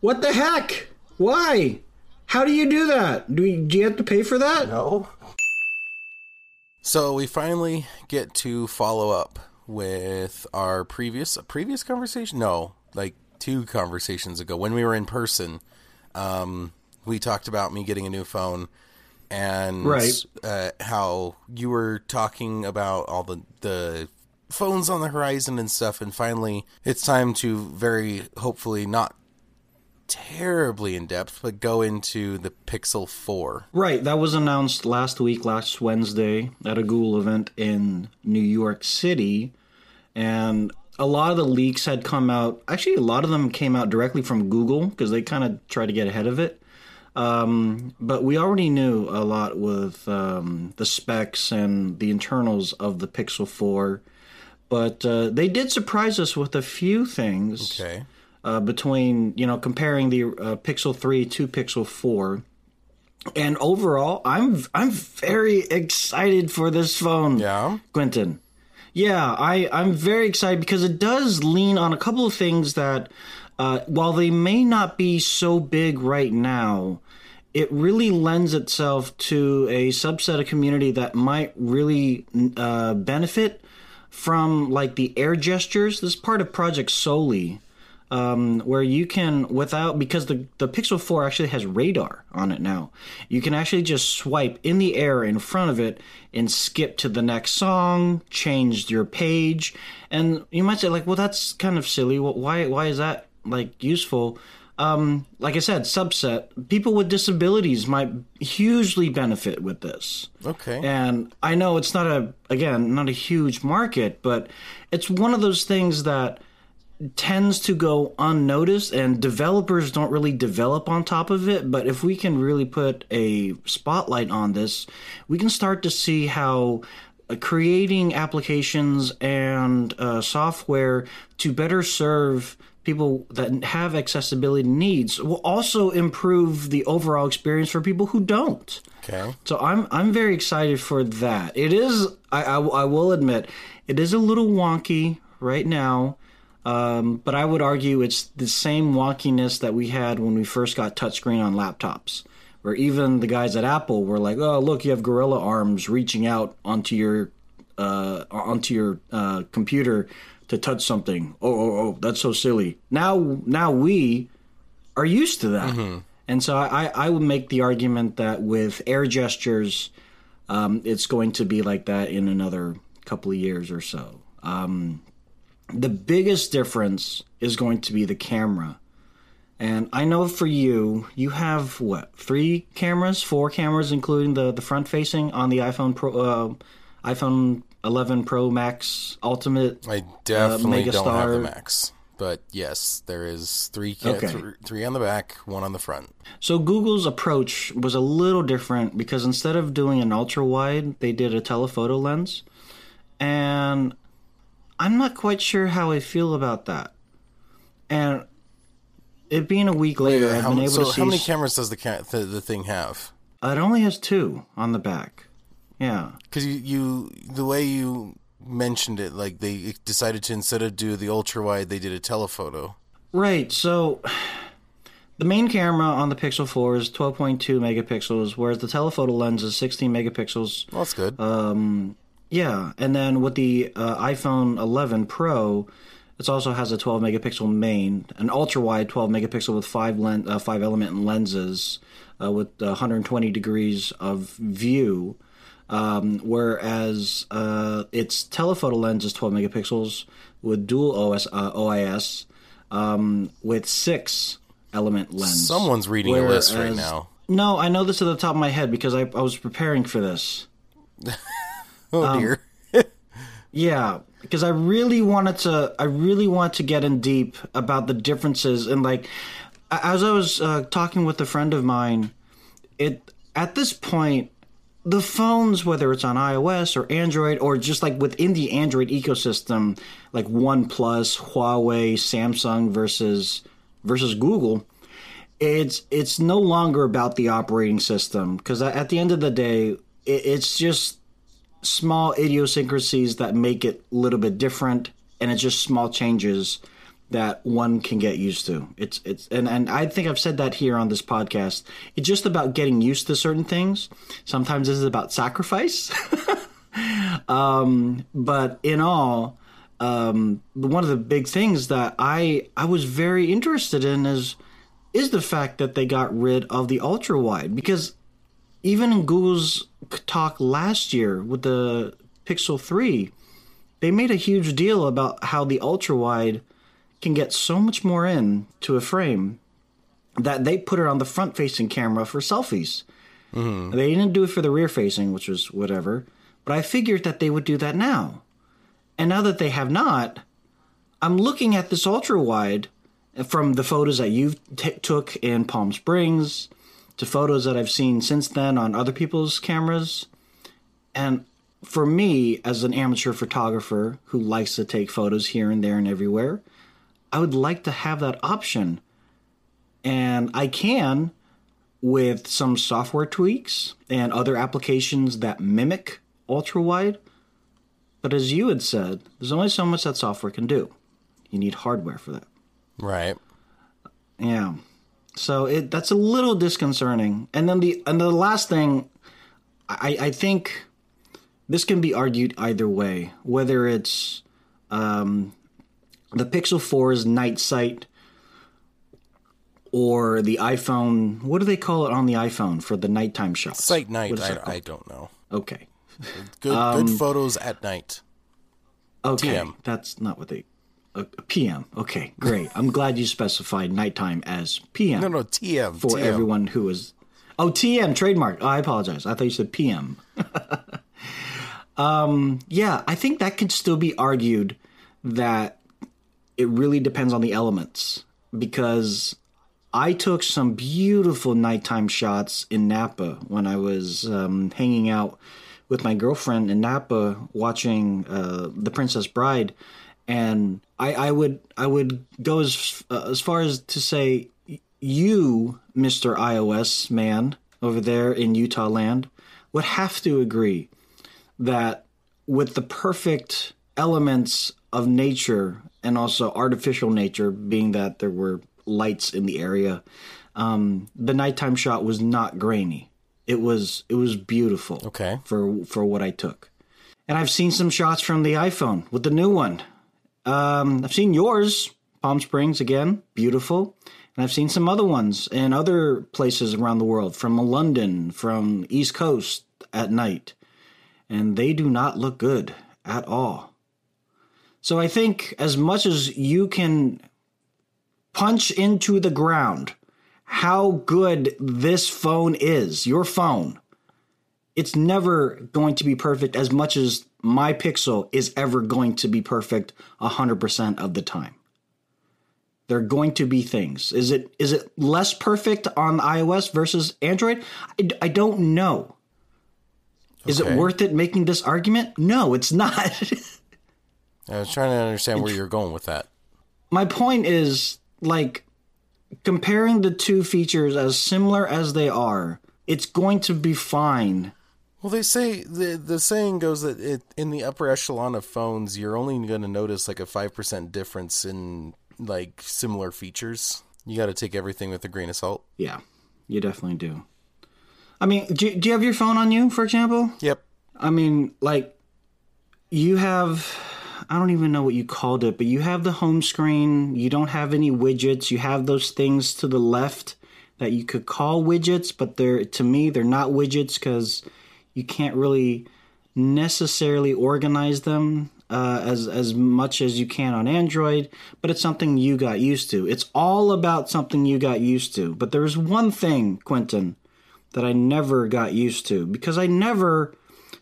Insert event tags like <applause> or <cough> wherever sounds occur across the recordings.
What the heck? Why? How do you do that? Do you, do you have to pay for that? No. So we finally get to follow up with our previous previous conversation. No, like two conversations ago when we were in person. Um, we talked about me getting a new phone and Right. uh, how you were talking about all the the phones on the horizon and stuff. And finally, it's time to very hopefully not terribly in depth, but go into the Pixel Four. Right, that was announced last week, last Wednesday, at a Google event in New York City. And a lot of the leaks had come out. Actually, a lot of them came out directly from Google because they kind of tried to get ahead of it. Um, but we already knew a lot with um, the specs and the internals of the Pixel 4. But uh, they did surprise us with a few things Okay. Uh, between you know comparing the uh, Pixel 3 to Pixel 4. And overall, I'm I'm very excited for this phone, Yeah. Quentin. Yeah, I I'm very excited because it does lean on a couple of things that, uh, while they may not be so big right now, it really lends itself to a subset of community that might really uh, benefit from like the air gestures. This part of Project Soli, um, where you can without because the the Pixel 4 actually has radar on it now. You can actually just swipe in the air in front of it and skip to the next song, change your page, and you might say like, well, that's kind of silly. Well, why why is that like useful? Um, like I said, subset people with disabilities might hugely benefit with this. Okay. And I know it's not a again not a huge market, but it's one of those things that tends to go unnoticed and developers don't really develop on top of it but if we can really put a spotlight on this we can start to see how uh, creating applications and uh, software to better serve people that have accessibility needs will also improve the overall experience for people who don't Okay. so I'm I'm very excited for that. It is I I, I will admit it is a little wonky right now, um, but I would argue it's the same wonkiness that we had when we first got touchscreen on laptops, where even the guys at Apple were like, "Oh, look, you have gorilla arms reaching out onto your uh, onto your uh, computer to touch something." Oh, oh, oh, that's so silly. Now now we are used to that. And so I, I would make the argument that with air gestures, um, it's going to be like that in another couple of years or so. Um, the biggest difference is going to be the camera. And I know for you, you have what three cameras, four cameras, including the the front facing on the iPhone Pro, uh, iPhone 11 Pro Max Ultimate. I definitely don't have the Max, but yes, there is three ca- Okay. th- three on the back, one on the front. So Google's approach was a little different because instead of doing an ultra wide, they did a telephoto lens. And I'm not quite sure how I feel about that. And it being a week later, I've How, been able so to see how many cameras does the, ca- the the thing have? it only has two on the back. Yeah. Because you, you the way you mentioned it, like they decided to instead of do the ultra wide, they did a telephoto. Right. So the main camera on the Pixel 4 is 12.2 megapixels, whereas the telephoto lens is 16 megapixels. Well, that's good. Uh, Yeah, and then with the uh, iPhone 11 Pro, it also has a 12 megapixel main, an ultra wide 12 megapixel with five len- uh, five element lenses uh, with 120 degrees of view. Um, whereas uh, its telephoto lens is 12 megapixels with dual OS uh, OIS um, with six element lens. Someone's reading a list right now. No, I know this at the top of my head because I, I was preparing for this. <laughs> Oh um, dear. <laughs> Yeah, because I really wanted to. I really want to get in deep about the differences and like, as I was uh, talking with a friend of mine, it at this point, the phones, whether it's on iOS or Android or just like within the Android ecosystem, like OnePlus, Huawei, Samsung versus versus Google, it's it's no longer about the operating system because at the end of the day, it, it's just small idiosyncrasies that make it a little bit different, and it's just small changes that one can get used to. It's it's and, and I think I've said that here on this podcast. It's just about getting used to certain things. Sometimes this is about sacrifice. <laughs> um, but in all, um, one of the big things that I I was very interested in is is the fact that they got rid of the ultra wide because even in Google's talk last year with the Pixel 3, they made a huge deal about how the ultra wide can get so much more in to a frame that they put it on the front facing camera for selfies. Mm-hmm. They didn't do it for the rear facing, which was whatever, but I figured that they would do that now. And now that they have not, I'm looking at this ultra wide from the photos that you t- took in Palm Springs to photos that I've seen since then on other people's cameras. And for me, as an amateur photographer who likes to take photos here and there and everywhere, I would like to have that option. And I can with some software tweaks and other applications that mimic ultra wide. But as you had said, there's only so much that software can do. You need hardware for that. Right. Yeah. So it that's a little disconcerting. And then the and the last thing I, I think this can be argued either way, whether it's um, the Pixel 4's night sight or the iPhone. What do they call it on the iPhone for the nighttime shots? Sight night. I, I, don't know. Okay. Good um, good photos at night. Okay, TM. that's not what they. Uh, PM. Okay, great. I'm glad you specified nighttime as PM. No, no, TM for TM. everyone who is. Oh, TM trademark. Oh, I apologize. I thought you said PM. <laughs> um, yeah, I think that could still be argued that it really depends on the elements because I took some beautiful nighttime shots in Napa when I was um, hanging out with my girlfriend in Napa watching uh, The Princess Bride, and I, I would I would go as uh, as far as to say you, Mister iOS man over there in Utah land, would have to agree that with the perfect elements of nature and also artificial nature, being that there were lights in the area, um, the nighttime shot was not grainy. It was it was beautiful. Okay. For for what I took, and I've seen some shots from the iPhone with the new one. Um, I've seen yours, Palm Springs again, beautiful, and I've seen some other ones in other places around the world, from London, from East Coast at night, and they do not look good at all. So I think as much as you can punch into the ground how good this phone is, your phone, it's never going to be perfect as much as my Pixel is ever going to be perfect 100% of the time. There are going to be things. Is it is it less perfect on iOS versus Android? I, I don't know. Is it worth it making this argument? No, it's not. <laughs> I was trying to understand where you're going with that. My point is like comparing the two features as similar as they are, it's going to be fine. Well, they say the the saying goes that it, in the upper echelon of phones, you're only going to notice like a five percent difference in like similar features. You got to take everything with a grain of salt. Yeah, you definitely do. I mean, do, do you have your phone on you, for example? Yep. I mean, like, you have I don't even know what you called it, but you have the home screen. You don't have any widgets. You have those things to the left that you could call widgets, but they're to me they're not widgets because you can't really necessarily organize them uh, as as much as you can on Android. But it's something you got used to. It's all about something you got used to. But there's one thing, Quentin, that I never got used to because I never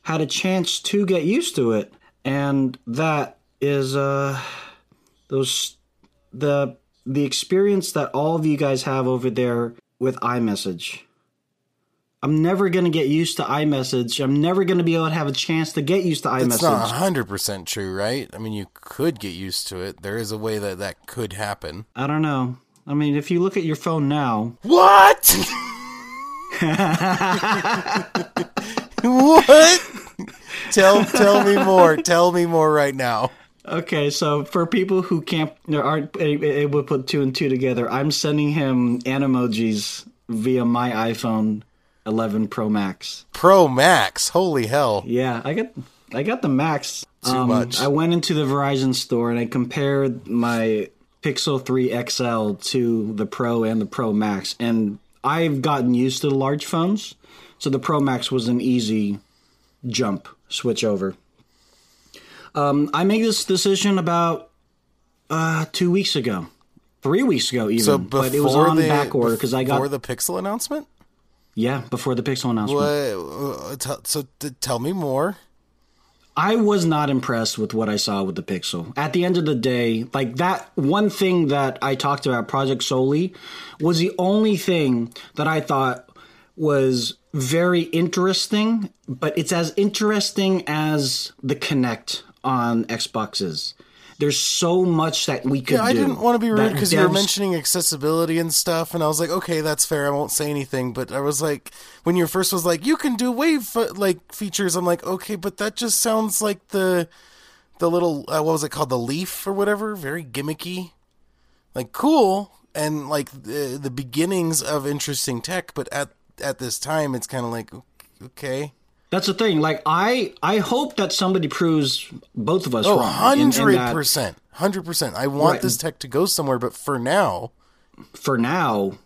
had a chance to get used to it, and that is uh those the the experience that all of you guys have over there with iMessage. I'm never going to get used to iMessage. I'm never going to be able to have a chance to get used to iMessage. It's not 100% true, right? I mean, you could get used to it. There is a way that that could happen. I don't know. I mean, if you look at your phone now. What? <laughs> what? tell tell me more. Tell me more right now. Okay, so for people who can't or aren't able to put two and two together, I'm sending him animojis via my iPhone 11 Pro Max. Pro Max. Holy hell. Yeah, I got I got the Max. Too much. I went into the Verizon store and I compared my Pixel 3 XL to the Pro and the Pro Max, and I've gotten used to the large phones, so the Pro Max was an easy jump switch over. Um, I made this decision about uh, two weeks ago, three weeks ago even, So but it was on the back order because I got before the Pixel announcement. Yeah before the Pixel announcement. What? uh, t- so t- tell me more. I was not impressed with what I saw with the Pixel. At the end of the day, like that one thing that I talked about, Project Soli, was the only thing that I thought was very interesting, but it's as interesting as the Kinect on Xboxes. There's so much that we could Yeah, I do. didn't want to be rude because you were mentioning accessibility and stuff, and I was like, okay, that's fair. I won't say anything. But I was like, when your first was like, you can do wave like features, I'm like, okay, but that just sounds like the the little uh, what was it called, the leaf or whatever, very gimmicky, like cool and like the, the beginnings of interesting tech. But at at this time, it's kind of like, okay, That's the thing. Like I, I hope that somebody proves both of us oh, wrong. hundred percent, hundred percent. I want Right. this tech to go somewhere, but for now, for now,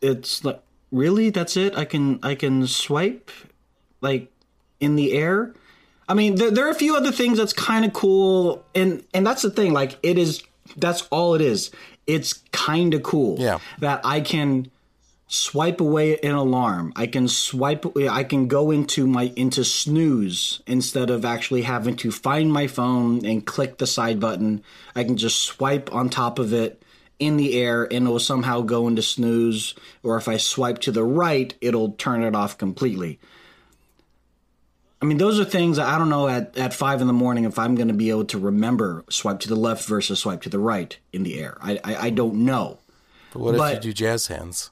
it's like really that's it. I can I can swipe like in the air. I mean, there, there are a few other things that's kind of cool, and and that's the thing. Like it is, that's all it is. It's kind of cool. Yeah. that I can swipe away an alarm. I can swipe. I can go into my into snooze instead of actually having to find my phone and click the side button. I can just swipe on top of it in the air and it will somehow go into snooze. Or if I swipe to the right, it'll turn it off completely. I mean, those are things I don't know at, at five in the morning if I'm going to be able to remember swipe to the left versus swipe to the right in the air. I, I, I don't know. but what But- if you do jazz hands?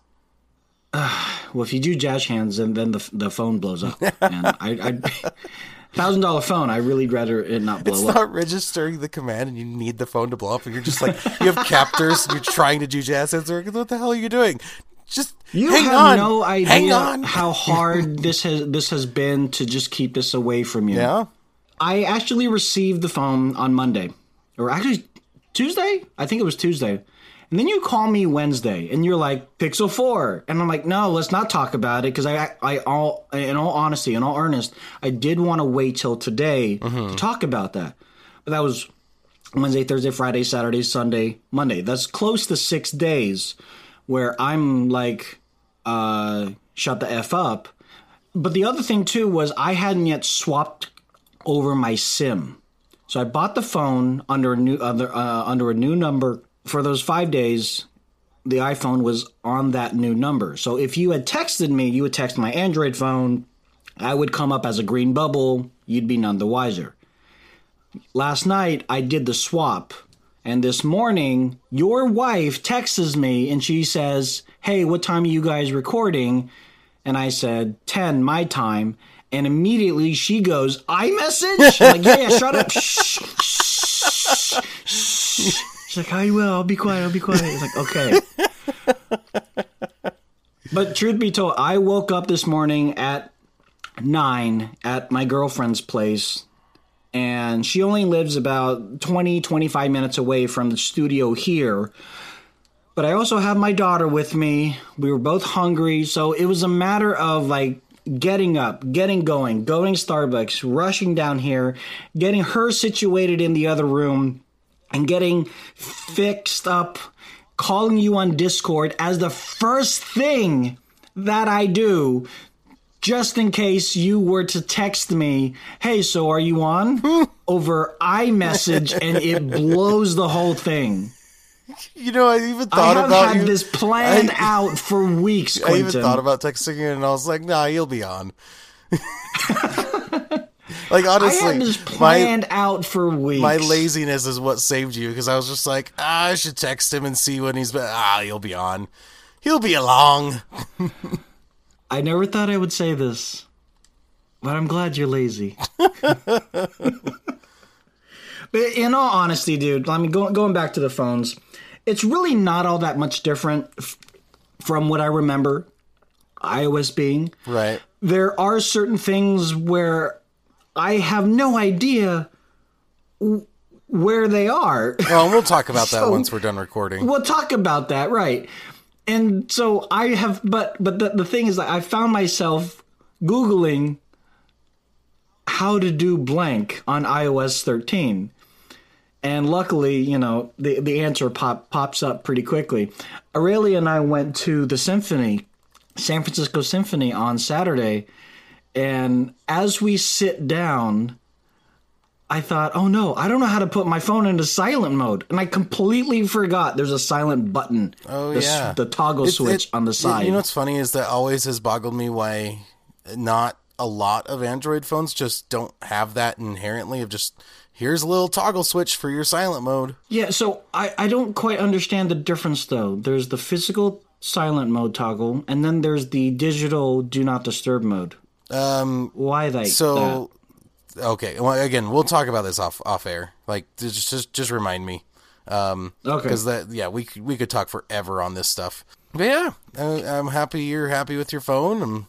<sighs> Well, if you do jazz hands, then then the the phone blows up. And I, I <laughs> thousand dollar phone. I really'd rather it not blow It's up. not registering the command, and you need the phone to blow up, and you're just like you have captors. and You're trying to do jazz hands. What the hell are you doing? Just You hang have on. no idea how hard this has this has been to just keep this away from you. yeah, I actually received the phone on Monday, or actually Tuesday. I think it was Tuesday. And then you call me Wednesday, and you're like Pixel Four, and I'm like, no, let's not talk about it because I, I, all, in all honesty, in all earnest, I did want to wait till today to talk about that. But that was Wednesday, Thursday, Friday, Saturday, Sunday, Monday. That's close to six days where I'm like, uh, shut the f up. But the other thing too was I hadn't yet swapped over my SIM. So I bought the phone under a new under, uh, under a new number for those 5 days. The iPhone was on that new number. So if you had texted me, you would text my Android phone, I would come up as a green bubble, you'd be none the wiser. Last night I did the swap and this morning your wife texts me and she says, "Hey, what time are you guys recording?" And I said, 10 my time. And immediately she goes, iMessage? I'm like, yeah, yeah, shut up. Shh, shh, shh. She's like, I will. I'll be quiet. I'll be quiet. It's like, okay. but truth be told, I woke up this morning at nine at my girlfriend's place. And she only lives about 20, 25 minutes away from the studio here. But I also have my daughter with me. We were both hungry. So it was a matter of like getting up, getting going, going Starbucks, rushing down here, getting her situated in the other room, and getting fixed up, calling you on Discord as the first thing that I do. Just in case you were to text me, hey, so are you on? <laughs> Over iMessage, and it blows the whole thing. you know, I even thought about. I have about had you. this planned I- out for weeks, I even thought about texting you, and I was like, "Nah, you'll be on." <laughs> like I honestly, had this my planned out for weeks. my laziness is what saved you because I was just like, ah, I should text him and see when he's. Ah, he'll be on. He'll be along. I never thought I would say this, but I'm glad you're lazy. <laughs> But in all honesty, dude, I mean, going going back to the phones, it's really not all that much different f- from what I remember iOS being. Right. There are certain things where I have no idea w- where they are. Well, we'll talk about that <laughs> So- once we're done recording. we'll talk about that, right? And so I have, but but the, the thing is that I found myself googling how to do blank on iOS 13, and luckily, you know, the the answer pop pops up pretty quickly. Aurelia and I went to the symphony, San Francisco Symphony on Saturday, and as we sit down. I thought, oh no, I don't know how to put my phone into silent mode, and I completely forgot there's a silent button. Oh the, yeah, the toggle It- switch it- on the side. You know what's funny is that always has boggled me why not a lot of Android phones just don't have that inherently of just here's a little toggle switch for your silent mode. yeah, so I I don't quite understand the difference though. There's the physical silent mode toggle, and then there's the digital do not disturb mode. Um, Why they? so okay, well again, we'll talk about this off off air. Like just just just remind me. Um, Okay. because that yeah we could we could talk forever on this stuff. But yeah, I, I'm happy you're happy with your phone. And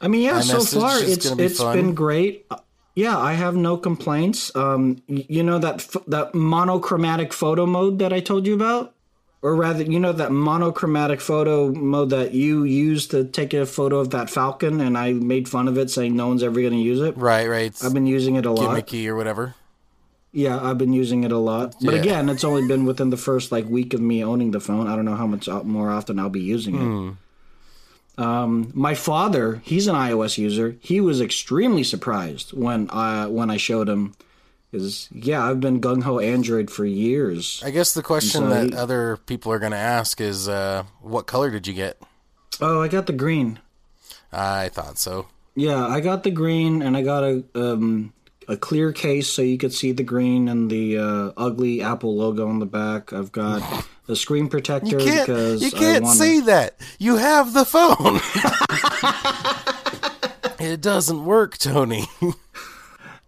I mean, yeah, so far it's be it's fun. been great. Uh, Yeah, I have no complaints. Um, you know that that monochromatic photo mode that I told you about, or rather, you know that monochromatic photo mode that you used to take a photo of that falcon, and I made fun of it, saying no one's ever going to use it. right, right, it's I've been using it a lot. gimmicky or whatever. Yeah, I've been using it a lot. But Yeah. again, it's only been within the first like week of me owning the phone. I don't know how much more often I'll be using it. Hmm. Um, my father, he's an iOS user. He was extremely surprised when I when I showed him. Is yeah, I've been gung ho Android for years. I guess the question so that he- other people are going to ask is, uh, what color did you get? Oh, I got the green. I thought so. Yeah, I got the green, and I got a um, a clear case so you could see the green and the uh, ugly Apple logo on the back. I've got a screen protector You can't, because you can't wanna- that. You have the phone. <laughs> it doesn't work, Tony. <laughs>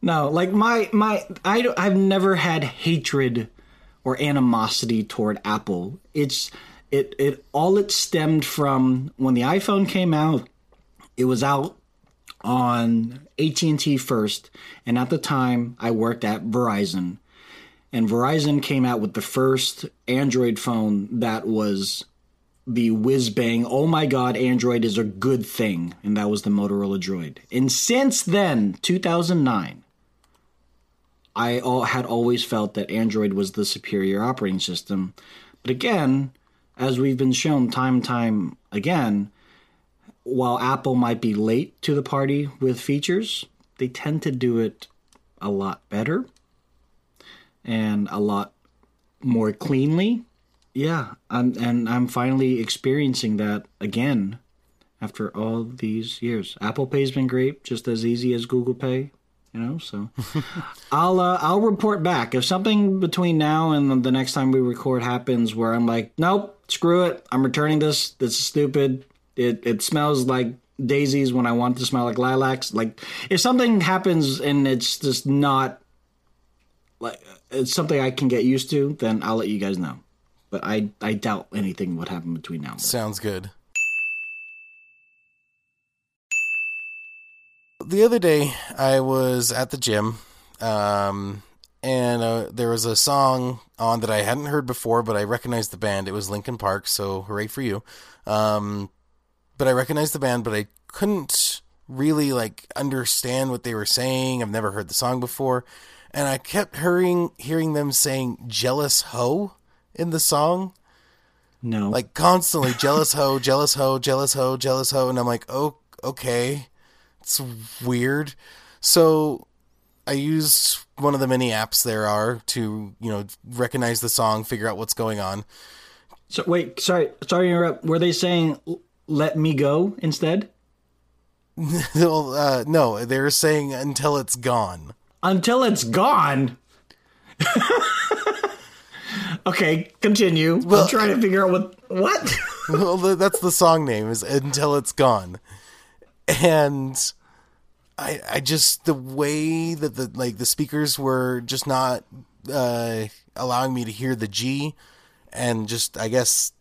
No, like my my I I've never had hatred or animosity toward Apple. It's it it all it stemmed from when the iPhone came out. It was out on AT&T first, and at the time I worked at Verizon. And Verizon came out with the first Android phone that was the whiz bang, oh my god, Android is a good thing. And that was the Motorola Droid. And since then, 2009, I had always felt that Android was the superior operating system. But again, as we've been shown time and time again, while Apple might be late to the party with features, they tend to do it a lot better and a lot more cleanly. Yeah, I'm, and I'm finally experiencing that again after all these years. Apple Pay's been great, just as easy as Google Pay, you know. So <laughs> I'll uh, I'll report back if something between now and the next time we record happens where I'm like, nope, screw it, I'm returning this. This is stupid. It it smells like daisies when I want to smell like lilacs. Like if something happens and it's just not like it's something I can get used to, then I'll let you guys know. But I I doubt anything would happen between now and then. Sounds good. The other day, I was at the gym, um, and uh, there was a song on that I hadn't heard before, but I recognized the band. It was Linkin Park, so hooray for you! Um, but I recognized the band, but I couldn't really like understand what they were saying. I've never heard the song before, and I kept hearing hearing them saying "jealous hoe" in the song No, like constantly jealous hoe, jealous hoe, jealous hoe, jealous hoe, and I'm like, oh, okay, it's weird. So I used one of the many apps there are to you know recognize the song, figure out what's going on. so wait, sorry, sorry to interrupt. Were they saying "let me go" instead? <laughs> Well, uh, no, they're saying until it's gone. Until it's gone. <laughs> okay, continue. Well- I'm trying to figure out what what. <laughs> well, that's the song name is until it's gone, and I I just the way that the like the speakers were just not uh, allowing me to hear the G, and just I guess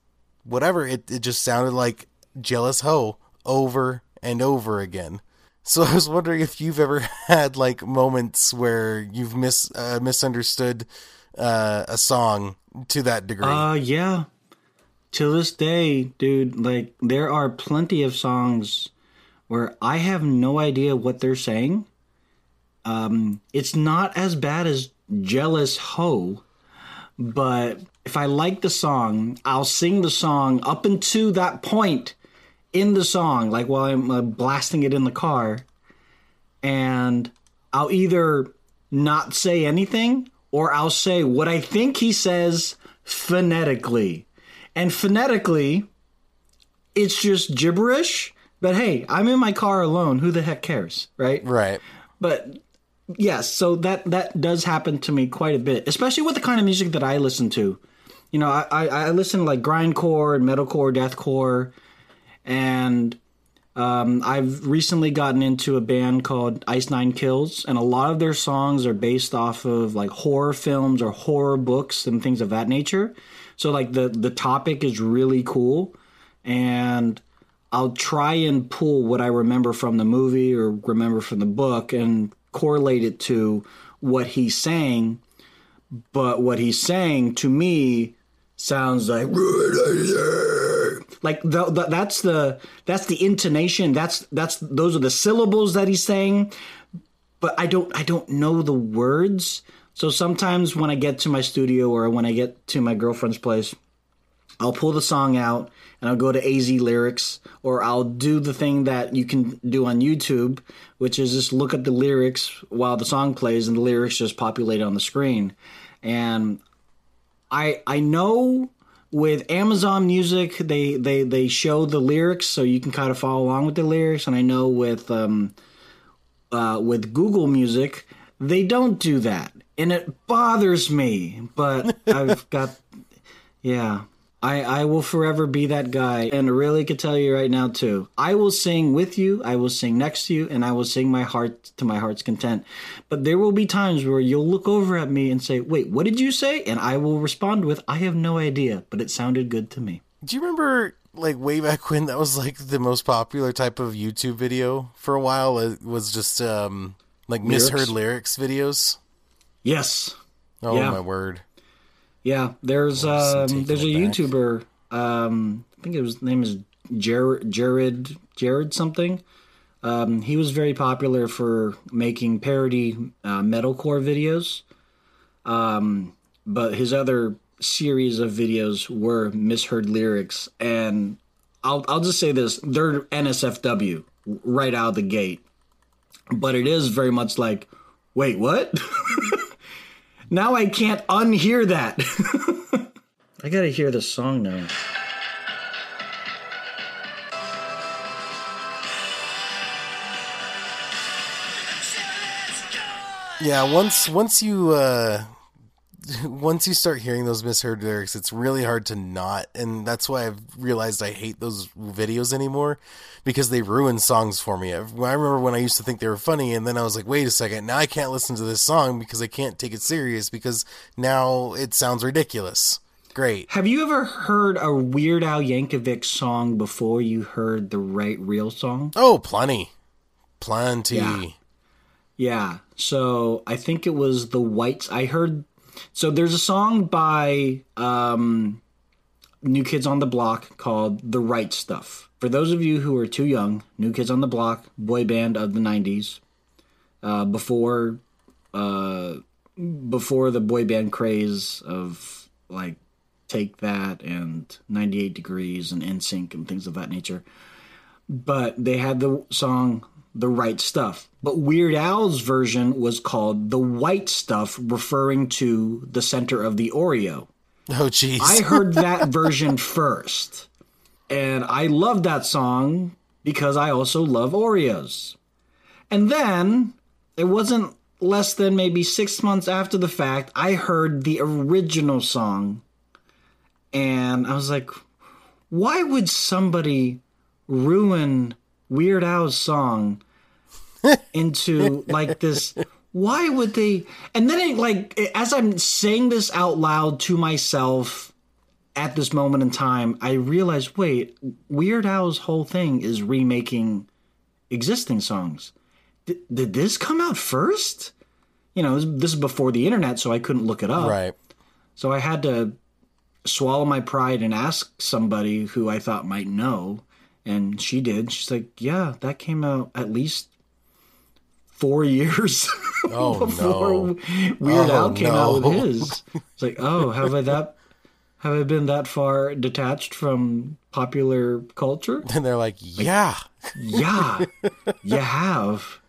whatever it it just sounded like jealous hoe over and over again. So <laughs> I was wondering if you've ever <laughs> had like moments where you've mis uh, misunderstood uh, a song to that degree. Uh, yeah. To this day, dude, like there are plenty of songs where I have no idea what they're saying. Um, it's not as bad as Jealous Ho, but if I like the song, I'll sing the song up until that point in the song, like while I'm uh, blasting it in the car, and I'll either not say anything or I'll say what I think he says phonetically. And phonetically, it's just gibberish. But hey, I'm in my car alone. Who the heck cares, right? right. But yes, so that that does happen to me quite a bit, especially with the kind of music that I listen to. You know, I I, I listen to like grindcore and metalcore, deathcore, and um, I've recently gotten into a band called Ice Nine Kills, and a lot of their songs are based off of like horror films or horror books and things of that nature. So like the the topic is really cool, and I'll try and pull what I remember from the movie or remember from the book and correlate it to what he's saying. But what he's saying to me sounds like like the, the, that's the that's the intonation. That's that's those are the syllables that he's saying. But I don't I don't know the words. So sometimes when I get to my studio or when I get to my girlfriend's place, I'll pull the song out and I'll go to AZ lyrics or I'll do the thing that you can do on YouTube, which is just look at the lyrics while the song plays and the lyrics just populate on the screen. And I I know with Amazon Music they they they show the lyrics so you can kind of follow along with the lyrics and I know with um uh with Google Music they don't do that and it bothers me but <laughs> I've got yeah. I, I will forever be that guy. And I really could tell you right now, too. I will sing with you, I will sing next to you, and I will sing my heart to my heart's content. But there will be times where you'll look over at me and say, Wait, what did you say? And I will respond with, I have no idea, but it sounded good to me. Do you remember like way back when that was like the most popular type of YouTube video for a while? It was just um like Lyrics? misheard lyrics videos. Yes. Oh Yeah. my word. Yeah, there's um, there's a. YouTuber. Um, I think his name is Jared Jared Jared something. Um, he was very popular for making parody uh, metalcore videos. Um, but his other series of videos were misheard lyrics, and I'll I'll just say this: they're NSFW right out of the gate. But it is very much like, wait, what? <laughs> Now I can't unhear that. <laughs> I gotta hear the song now. Yeah, once once you uh <laughs> once you start hearing those misheard lyrics, it's really hard to not, and that's why I've realized I hate those videos anymore because they ruin songs for me. I I remember when I used to think they were funny, and then I was like, wait a second, now I can't listen to this song because I can't take it serious because now it sounds ridiculous. Great. Have you ever heard a Weird Al Yankovic song before you heard the right real song? Oh, plenty, plenty. Yeah. Yeah. So I think it was the Whites. I heard. So there's a song by um, New Kids on the Block called "The Right Stuff." For those of you who are too young, New Kids on the Block, boy band of the '90s, uh, before uh, before the boy band craze of like Take That and 98 Degrees and NSYNC and things of that nature. But they had the song The Right Stuff. But Weird Al's version was called The White Stuff, referring to the center of the Oreo. Oh, jeez. I heard <laughs> that version first. And I loved that song because I also love Oreos. And then it wasn't less than maybe six months after the fact, I heard the original song. And I was like, why would somebody ruin Weird Al's song <laughs> into like this Why would they? And then, it, like, as I'm saying this out loud to myself at this moment in time, I realize, wait, Weird Al's whole thing is remaking existing songs. D- did this come out first? You know, this is before the internet, so I couldn't look it up. Right. So I had to swallow my pride and ask somebody who I thought might know. And she did. She's like, yeah, that came out at least four <laughs> years Oh, before no. Weird Oh, Al came out with his. It's like, oh, have I that have I been that far detached from popular culture? <laughs> And they're like, yeah. Yeah, you have.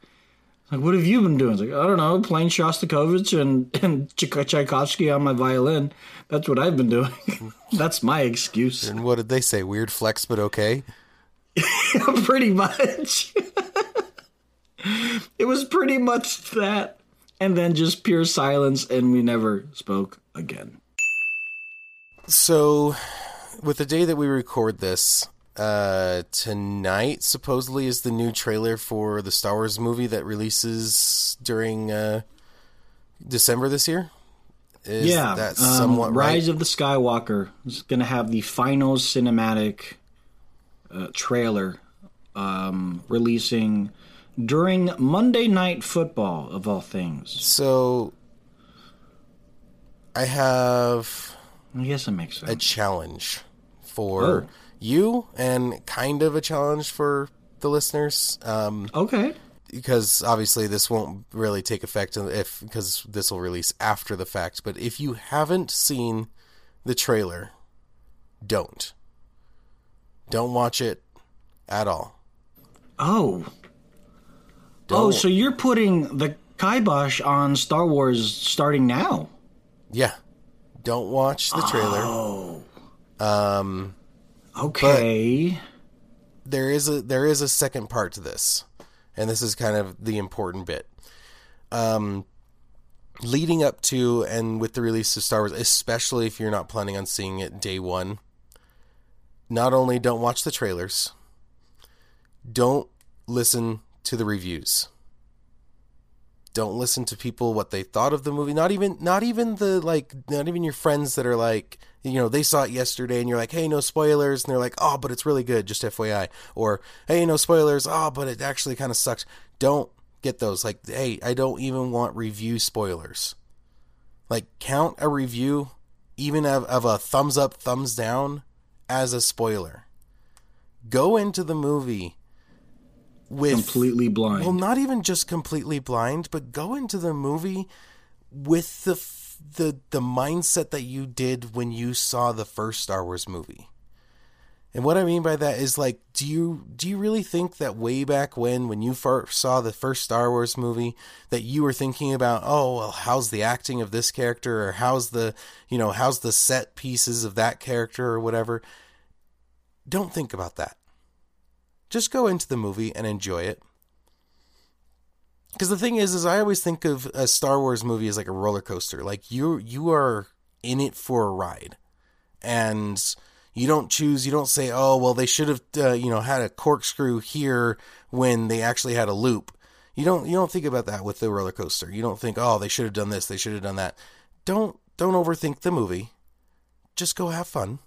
Like, what have you been doing? It's like, I don't know, playing Shostakovich and, and Tchaikovsky on my violin. That's what I've been doing. <laughs> That's my excuse. And what did they say? Weird flex, but okay. <laughs> pretty much. <laughs> it was pretty much that. And then just pure silence, and we never spoke again. So, with the day that we record this, uh, tonight supposedly is the new trailer for the Star Wars movie that releases during uh, December this year. Is yeah, that um, somewhat Rise right? of the Skywalker is going to have the final cinematic uh, trailer um, releasing during Monday Night Football, of all things. So, I have I guess it makes a challenge for Oh. you, and kind of a challenge for the listeners. Um, Okay. because obviously this won't really take effect if because this will release after the fact. But if you haven't seen the trailer, don't don't watch it at all. Oh. Don't, Oh, so you're putting the kibosh on Star Wars starting now? yeah, don't watch the trailer. Oh. Um, Okay. there is a there is a second part to this, and this is kind of the important bit. Um, leading up to and with the release of Star Wars, especially if you're not planning on seeing it day one, not only don't watch the trailers, don't listen to the reviews. Don't listen to people what they thought of the movie. Not even not even the like not even your friends that are like you know they saw it yesterday and you're like hey no spoilers and they're like oh but it's really good just FYI or hey no spoilers oh but it actually kind of sucks. Don't get those like hey I don't even want review spoilers. Like count a review even of, of a thumbs up thumbs down as a spoiler. Go into the movie with Completely blind. well, not even just completely blind, but go into the movie with the f- the the mindset that you did when you saw the first Star Wars movie. And what I mean by that is like do you do you really think that way back when when you first saw the first Star Wars movie that you were thinking about, "Oh, well, how's the acting of this character or how's the, you know, how's the set pieces of that character or whatever?" Don't think about that. Just go into the movie and enjoy it. Because the thing is, is I always think of a Star Wars movie as like a roller coaster. Like you, you are in it for a ride, and you don't choose. You don't say, "Oh, well, they should have, uh, you know, had a corkscrew here when they actually had a loop." You don't. You don't think about that with the roller coaster. You don't think, "Oh, they should have done this. They should have done that." Don't don't overthink the movie. Just go have fun.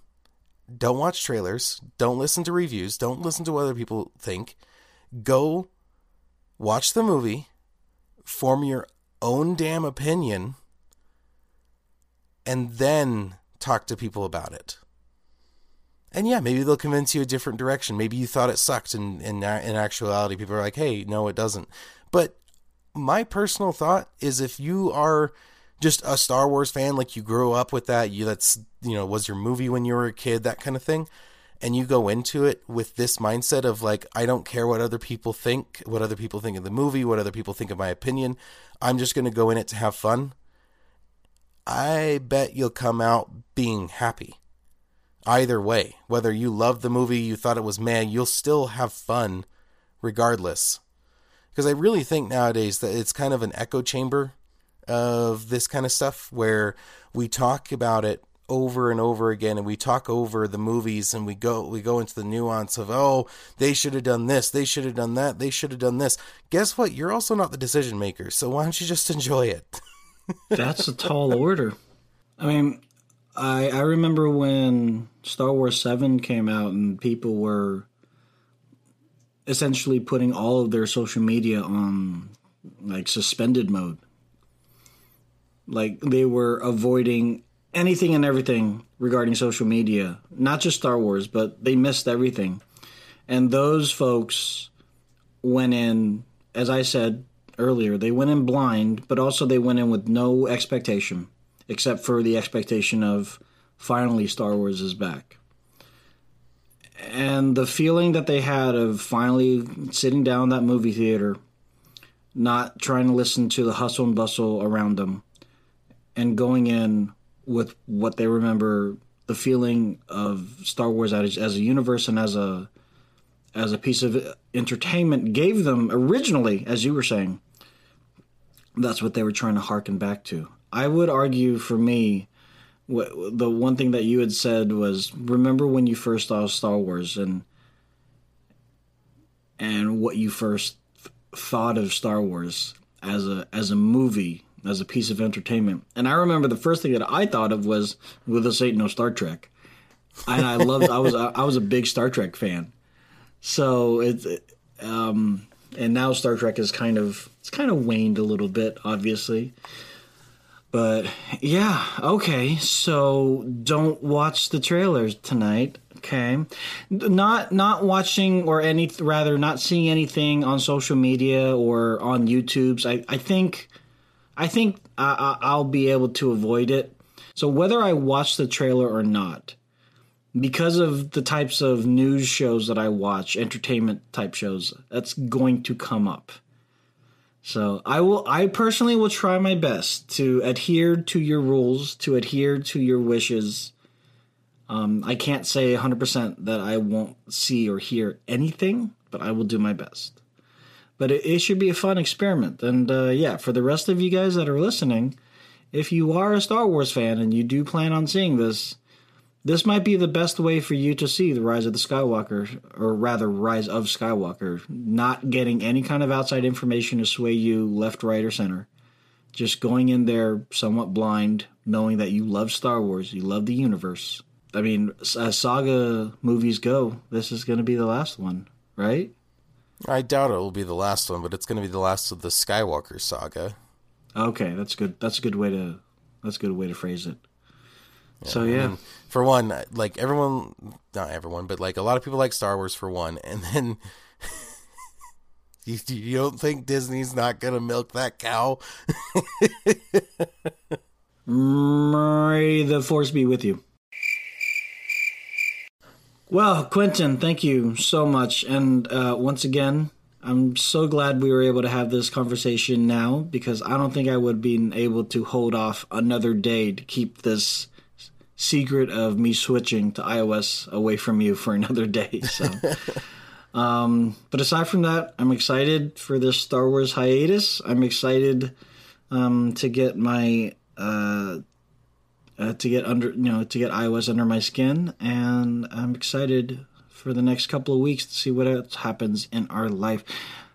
Don't watch trailers. Don't listen to reviews. Don't listen to what other people think. Go watch the movie, form your own damn opinion, and then talk to people about it. And yeah, maybe they'll convince you a different direction. Maybe you thought it sucked, and in, in actuality, people are like, hey, no, it doesn't. But my personal thought is if you are just a Star Wars fan, like you grew up with that, you that's you know was your movie when you were a kid, that kind of thing, and you go into it with this mindset of like I don't care what other people think, what other people think of the movie, what other people think of my opinion. I'm just going to go in it to have fun. I bet you'll come out being happy. Either way, whether you love the movie, you thought it was man, you'll still have fun regardless. Because I really think nowadays that it's kind of an echo chamber of this kind of stuff where we talk about it over and over again and we talk over the movies and we go we go into the nuance of oh they should have done this they should have done that they should have done this. Guess what? You're also not the decision maker so why don't you just <laughs> enjoy it? That's a tall order. I mean i i remember when star wars 7 came out and people were essentially putting all of their social media on like suspended mode like they were avoiding anything and everything regarding social media, not just Star Wars, but they missed everything. And those folks went in, as I said earlier, they went in blind, but also they went in with no expectation, except for the expectation of finally Star Wars is back. And the feeling that they had of finally sitting down that movie theater, not trying to listen to the hustle and bustle around them, and going in with what they remember the feeling of Star Wars as, as a universe and as a as a piece of entertainment gave them originally, as you were saying. That's what they were trying to harken back to. I would argue for me, what, the one thing that you had said was remember when you first saw Star Wars and and what you first thought of Star Wars as a as a movie as a piece of entertainment. And I remember the first thing that I thought of was, "Well, this ain't no Star Trek," and I loved. I was I was a big Star Trek fan, so it's um, and now Star Trek is kind of it's kind of waned a little bit, obviously. But yeah, okay. So don't watch the trailers tonight. Okay, not not watching or any rather not seeing anything on social media or on YouTube's. I I think I think I, I'll be able to avoid it. So whether I watch the trailer or not, because of the types of news shows that I watch, entertainment type shows, that's going to come up. So I will I personally will try my best to adhere to your rules, to adhere to your wishes. Um, I can't say 100% that I won't see or hear anything, but I will do my best but it, it should be a fun experiment. And uh, yeah, for the rest of you guys that are listening, if you are a Star Wars fan and you do plan on seeing this, this might be the best way for you to see the rise of the Skywalker, or rather, rise of Skywalker. Not getting any kind of outside information to sway you left, right, or center. Just going in there somewhat blind, knowing that you love Star Wars, you love the universe. I mean, as saga movies go, this is going to be the last one, right? I doubt it will be the last one, but it's going to be the last of the Skywalker saga. Okay, that's good. That's a good way to. That's a good way to phrase it. Yeah, so yeah, I mean, for one, like everyone, not everyone, but like a lot of people like Star Wars for one, and then <laughs> you, you don't think Disney's not gonna milk that cow? <laughs> May the force be with you. Well, Quentin, thank you so much. And uh, once again, I'm so glad we were able to have this conversation now because I don't think I would have been able to hold off another day to keep this secret of me switching to iOS away from you for <laughs> another day. So, <laughs> um, but aside from that, I'm excited for this Star Wars hiatus. I'm excited um, to get my uh, uh, to get under you know to get iOS under my skin, and I'm excited for the next couple of weeks to see what else happens in our life.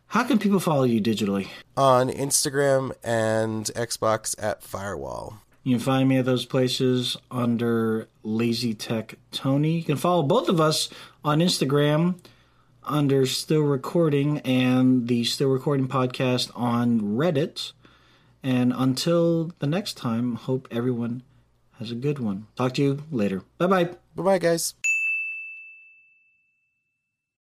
How can people follow you digitally? On Instagram and Xbox at Firewall. You can find me at those places under Lazy Tech Tony. You can follow both of us on Instagram under Still Recording and the Still Recording podcast on Reddit. And until the next time, hope everyone has a good one. Talk to you later. Bye bye. Bye bye, guys.